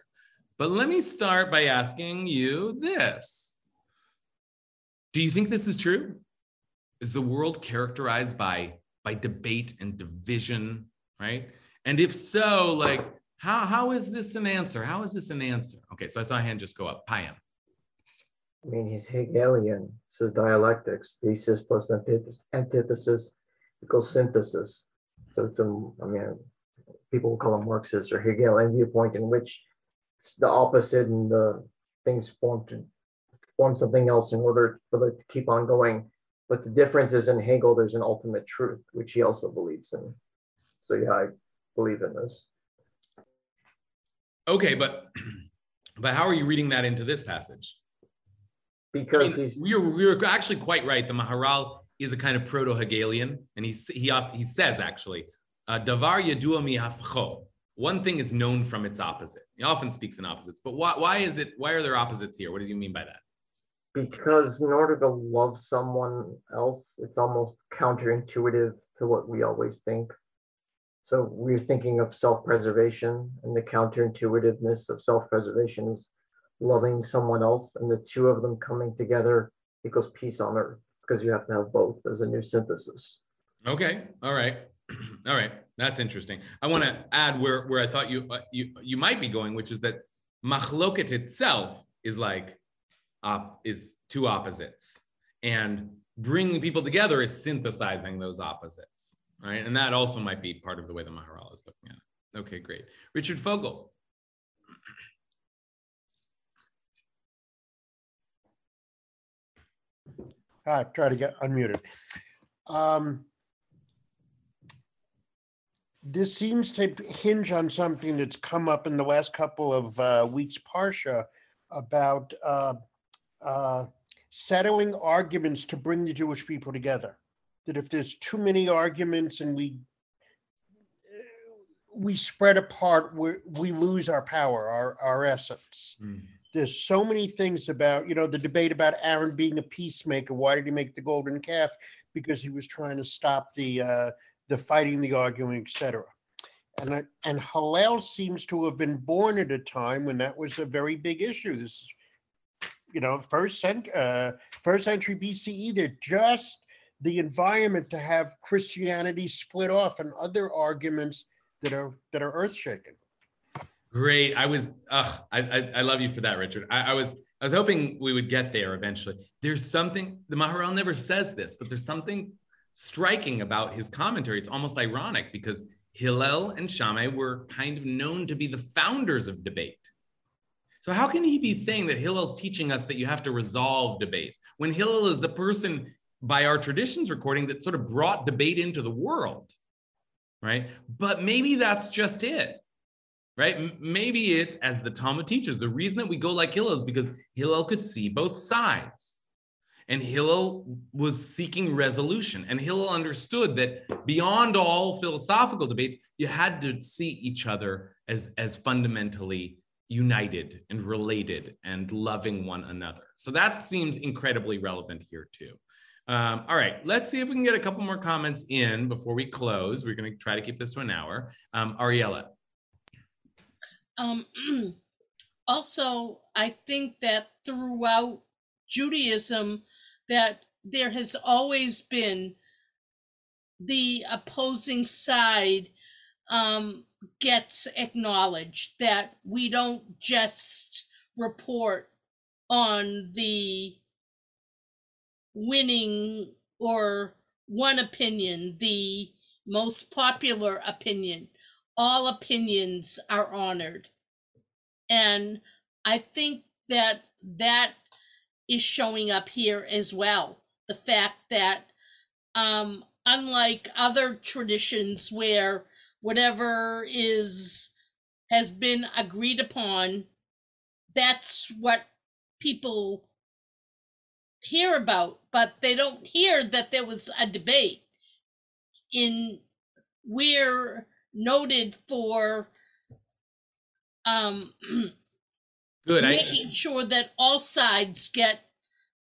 But let me start by asking you this Do you think this is true? Is the world characterized by, by debate and division right? And if so, like, how, how is this an answer? How is this an answer? Okay, so I saw a hand just go up. Payam. I mean, he's Hegelian. This is dialectics. Thesis plus antithesis equals synthesis. So it's a, I mean, people call him Marxist or Hegelian viewpoint in which it's the opposite and the things form to form something else in order for it to keep on going. But the difference is in Hegel, there's an ultimate truth, which he also believes in. So yeah, I believe in this. Okay, but but how are you reading that into this passage? Because I mean, he's we're we're actually quite right. The Maharal is a kind of proto Hegelian, and he he he says actually, uh, davar yadua mi One thing is known from its opposite. He often speaks in opposites, but why why is it? Why are there opposites here? What do you mean by that? Because in order to love someone else, it's almost counterintuitive to what we always think. So we're thinking of self-preservation and the counterintuitiveness of self-preservation is loving someone else and the two of them coming together equals peace on earth because you have to have both as a new synthesis. Okay. All right. All right. That's interesting. I want to add where, where I thought you, uh, you, you might be going, which is that machloket itself is like, uh, is two opposites and bringing people together is synthesizing those opposites right? And that also might be part of the way the Maharal is looking at it. Okay, great. Richard Fogel. I try to get unmuted. Um, this seems to hinge on something that's come up in the last couple of uh, weeks, Parsha, about uh, uh, settling arguments to bring the Jewish people together that if there's too many arguments and we we spread apart, we we lose our power, our our essence. Mm. There's so many things about you know the debate about Aaron being a peacemaker. Why did he make the golden calf? Because he was trying to stop the uh, the fighting, the arguing, etc. And, I- and Hillel seems to have been born at a time when that was a very big issue. This, you know, first cent, uh, first century BCE, they're just the environment to have Christianity split off and other arguments that are, that are earth shaking. Great. I was, uh, I, I, I love you for that, Richard. I, I was, I was hoping we would get there eventually. There's something, the Maharal never says this, but there's something striking about his commentary. It's almost ironic because Hillel and Shammai were kind of known to be the founders of debate. So how can he be saying that Hillel's teaching us that you have to resolve debates when Hillel is the person by our traditions recording that sort of brought debate into the world, right? But maybe that's just it right? Maybe it's as the Talmud teaches. The reason that we go like Hillel is because Hillel could see both sides. And Hillel was seeking resolution. And Hillel understood that beyond all philosophical debates, you had to see each other as, as fundamentally united and related and loving one another. So that seems incredibly relevant here, too. Um, all right, let's see if we can get a couple more comments in before we close. We're going to try to keep this to an hour. Um, Ariella. Um, also, I think that throughout Judaism, that there has always been the opposing side um, gets acknowledged that we don't just report on the winning or one opinion, the most popular opinion all opinions are honored. And I think that that is showing up here as well. The fact that, um, unlike other traditions where whatever is has been agreed upon, that's what people hear about, but they don't hear that there was a debate. In we're noted for um, Good. I, making sure that all sides get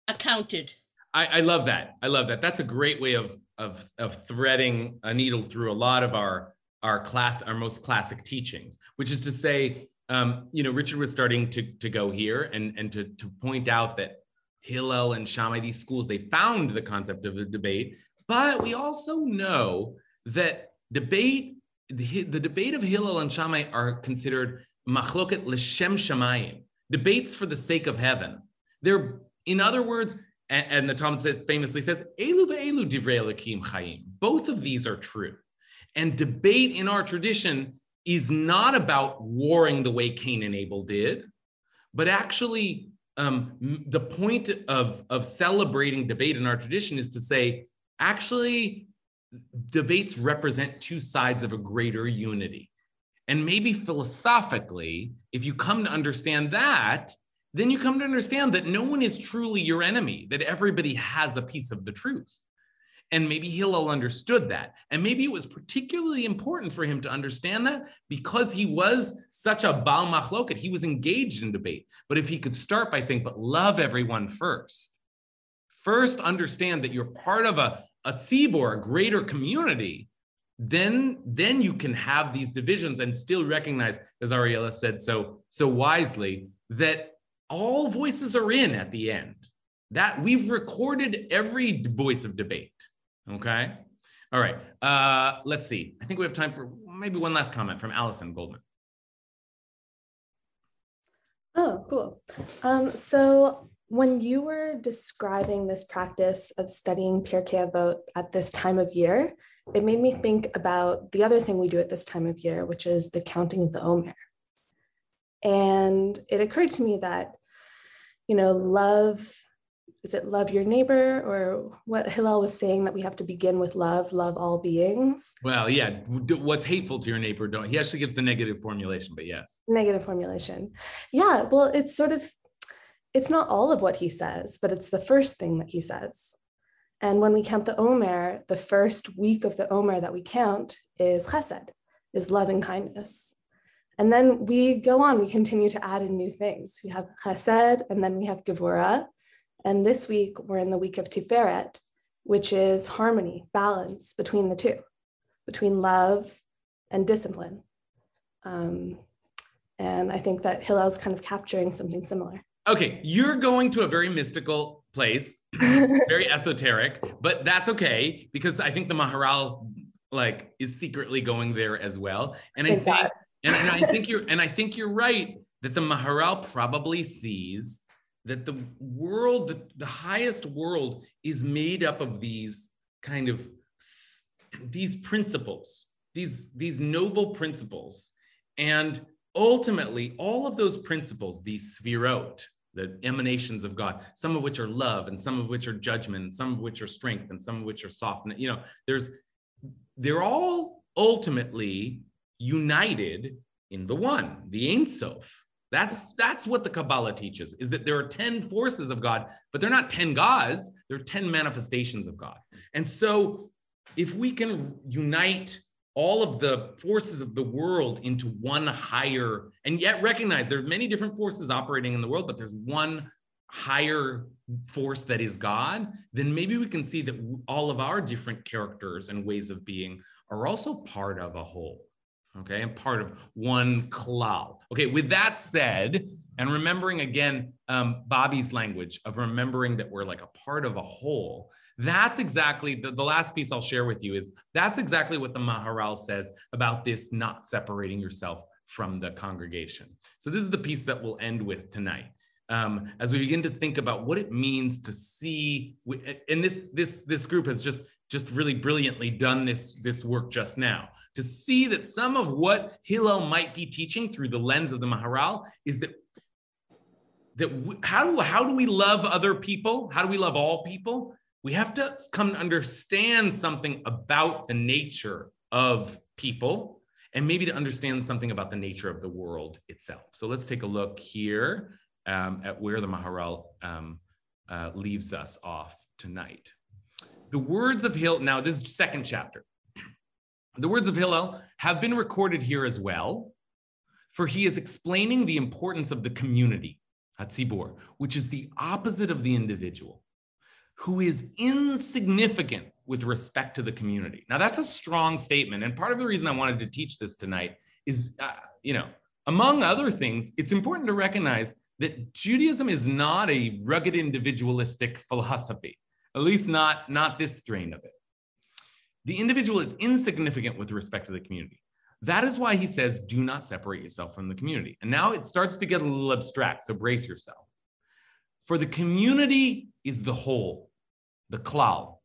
accounted. I, I love that. I love that. That's a great way of of of threading a needle through a lot of our our class our most classic teachings, which is to say, um, you know, Richard was starting to to go here and and to to point out that Hillel and Shammai, these schools, they found the concept of a debate, but we also know that debate, the, the debate of Hillel and Shammai are considered machloket l'shem shamayim, debates for the sake of heaven. They're, in other words, and, and the Talmud famously says, Elu ve'elu divrei Elokim chayim. Both of these are true. And debate in our tradition is not about warring the way Cain and Abel did, but actually um, the point of, of celebrating debate in our tradition is to say, actually, debates represent two sides of a greater unity. And maybe philosophically, if you come to understand that, then you come to understand that no one is truly your enemy, that everybody has a piece of the truth. And maybe Hillel understood that. And maybe it was particularly important for him to understand that because he was such a Baal Machloket. He was engaged in debate. But if he could start by saying, but love everyone first, first understand that you're part of a, a tzibur, a greater community, then, then you can have these divisions and still recognize, as Ariella said so, so wisely, that all voices are in at the end. That we've recorded every voice of debate. Okay. All right. Uh, let's see. I think we have time for maybe one last comment from Allison Goldman. Oh, cool. Um, so when you were describing this practice of studying Pirkei Avot at this time of year, it made me think about the other thing we do at this time of year, which is the counting of the Omer. And it occurred to me that, you know, love, is it love your neighbor or what Hillel was saying that we have to begin with love, love all beings? Well, yeah. What's hateful to your neighbor? Don't. He actually gives the negative formulation, but yes. Negative formulation. Yeah, well, it's sort of, it's not all of what he says, but it's the first thing that he says. And when we count the Omer, the first week of the Omer that we count is chesed, is loving kindness. And then we go on, we continue to add in new things. We have chesed, and then we have gevura. And this week, we're in the week of Tiferet, which is harmony, balance between the two, between love and discipline. Um, and I think that Hillel's kind of capturing something similar. Okay, you're going to a very mystical place, very esoteric, but that's okay because I think the Maharal like is secretly going there as well. And I think and, and I think you're and I think you're right that the Maharal probably sees that the world, the, the highest world, is made up of these kind of these principles, these, these noble principles. And ultimately, all of those principles, these sphirot, the emanations of God, some of which are love, and some of which are judgment, and some of which are strength, and some of which are softness. You know, there's they're all ultimately united in the one, the Ein Sof. That's that's what the Kabbalah teaches: is that there are ten forces of God, but they're not ten gods. They're ten manifestations of God. And so, if we can unite all of the forces of the world into one higher, and yet recognize there are many different forces operating in the world, but there's one higher force that is God, then maybe we can see that all of our different characters and ways of being are also part of a whole okay, and part of one klal. Okay, with that said, and remembering again um, Bobby's language of remembering that we're like a part of a whole, that's exactly the, the last piece I'll share with you is that's exactly what the Maharal says about this not separating yourself from the congregation. So this is the piece that we'll end with tonight. Um, as we begin to think about what it means to see, and this this this group has just just really brilliantly done this this work just now to see that some of what Hillel might be teaching through the lens of the Maharal is that that we, how do how do we love other people? How do we love all people? We have to come to understand something about the nature of people and maybe to understand something about the nature of the world itself. So let's take a look here um, at where the Maharal um, uh, leaves us off tonight. The words of Hillel, now this is second chapter. The words of Hillel have been recorded here as well, for he is explaining the importance of the community, Hatzibur, which is the opposite of the individual, who is insignificant with respect to the community. Now, that's a strong statement. And part of the reason I wanted to teach this tonight is, uh, you know, among other things, it's important to recognize that Judaism is not a rugged individualistic philosophy, at least not, not this strain of it the individual is insignificant with respect to the community. That is why he says, do not separate yourself from the community. And now it starts to get a little abstract, so brace yourself. For the community is the whole, the klal.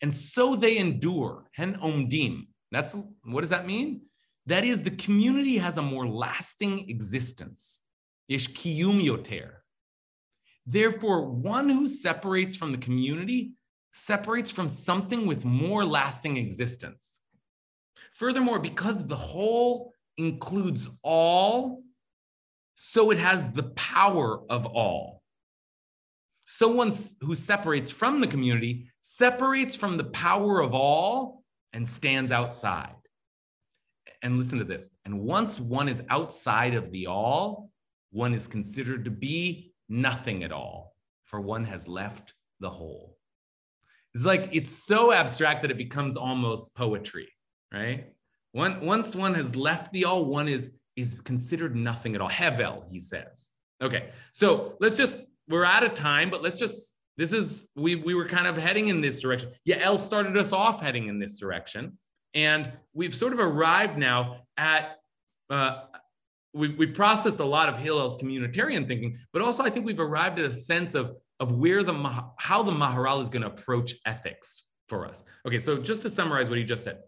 And so they endure, hen omdim. That's what does that mean? That is, the community has a more lasting existence. Ish kiyum yoter. Therefore, one who separates from the community separates from something with more lasting existence. Furthermore, because the whole includes all, so it has the power of all. Someone who separates from the community separates from the power of all and stands outside. And listen to this. And once one is outside of the all, one is considered to be nothing at all, for one has left the whole. It's like it's so abstract that it becomes almost poetry, right? One, once one has left the all, one is is considered nothing at all. Hevel, he says. Okay, so let's just we're out of time, but let's just this is we we were kind of heading in this direction. Yael started us off heading in this direction, and we've sort of arrived now at uh, we we processed a lot of Hillel's communitarian thinking, but also I think we've arrived at a sense of of where the how the Maharal is going to approach ethics for us. Okay, so just to summarize what he just said,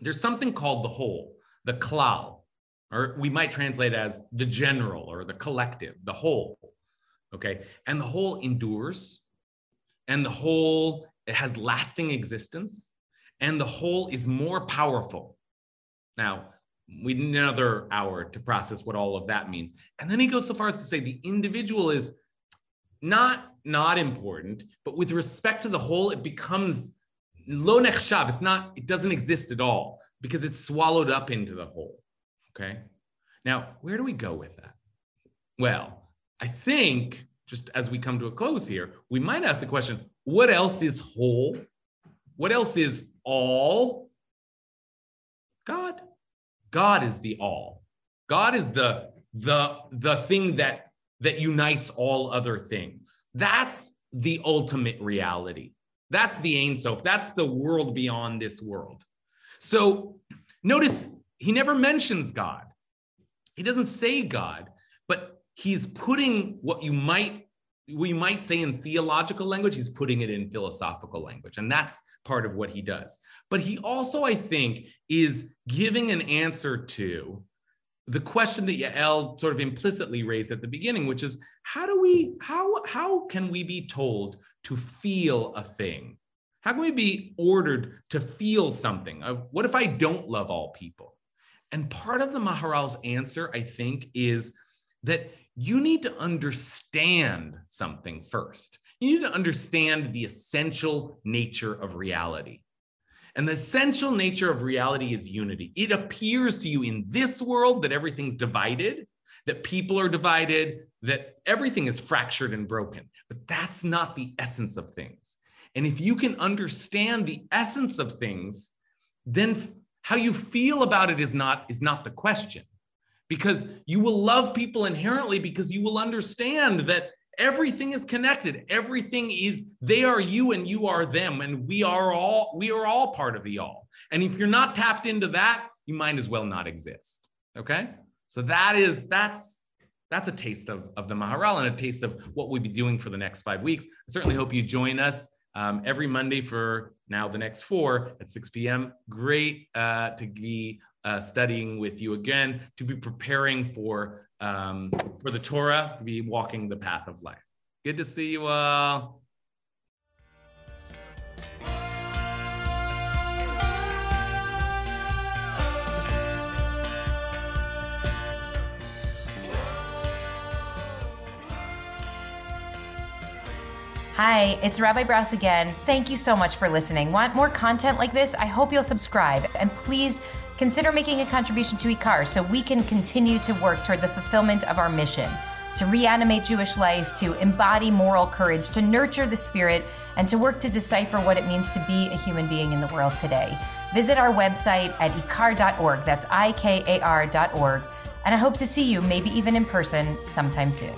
there's something called the whole, the klal, or we might translate as the general or the collective, the whole. Okay, and the whole endures, and the whole it has lasting existence, and the whole is more powerful. Now, we need another hour to process what all of that means. And then he goes so far as to say the individual is not not important, but with respect to the whole, it becomes lo nechshav. It's not, it doesn't exist at all because it's swallowed up into the whole. Okay. Now, where do we go with that? Well, I think just as we come to a close here, we might ask the question what else is whole? What else is all? God. Is the all. God is the the the thing that that unites all other things. That's the ultimate reality. That's the Ein Sof. That's the world beyond this world. So notice he never mentions God. He doesn't say God, but he's putting what you might we might say in theological language, he's putting it in philosophical language. And that's part of what he does. But he also, I think, is giving an answer to the question that Yael sort of implicitly raised at the beginning, which is how do we, how, how can we be told to feel a thing? How can we be ordered to feel something? Uh, what if I don't love all people? And part of the Maharal's answer, I think, is that you need to understand something first. You need to understand the essential nature of reality. And the essential nature of reality is unity. It appears to you in this world that everything's divided, that people are divided, that everything is fractured and broken. But that's not the essence of things. And if you can understand the essence of things, then how you feel about it is not, is not the question because you will love people inherently because you will understand that everything is connected. Everything is they are you and you are them and we are all we are all part of the all and if you're not tapped into that you might as well not exist okay? So that is that's that's a taste of, of the maharal and a taste of what we'll be doing for the next five weeks. I certainly hope you join us um, every monday for now the next four at 6 p.m great uh, to be uh, studying with you again, to be preparing for um, for the Torah, to be walking the path of life. Good to see you all. Hi, it's Rabbi Brass again. Thank you so much for listening. Want more content like this? I hope you'll subscribe and please consider making a contribution to IKAR so we can continue to work toward the fulfillment of our mission to reanimate Jewish life, to embody moral courage, to nurture the spirit, and to work to decipher what it means to be a human being in the world today. Visit our website at ikar.org. That's I K A R.org. And I hope to see you, maybe even in person, sometime soon.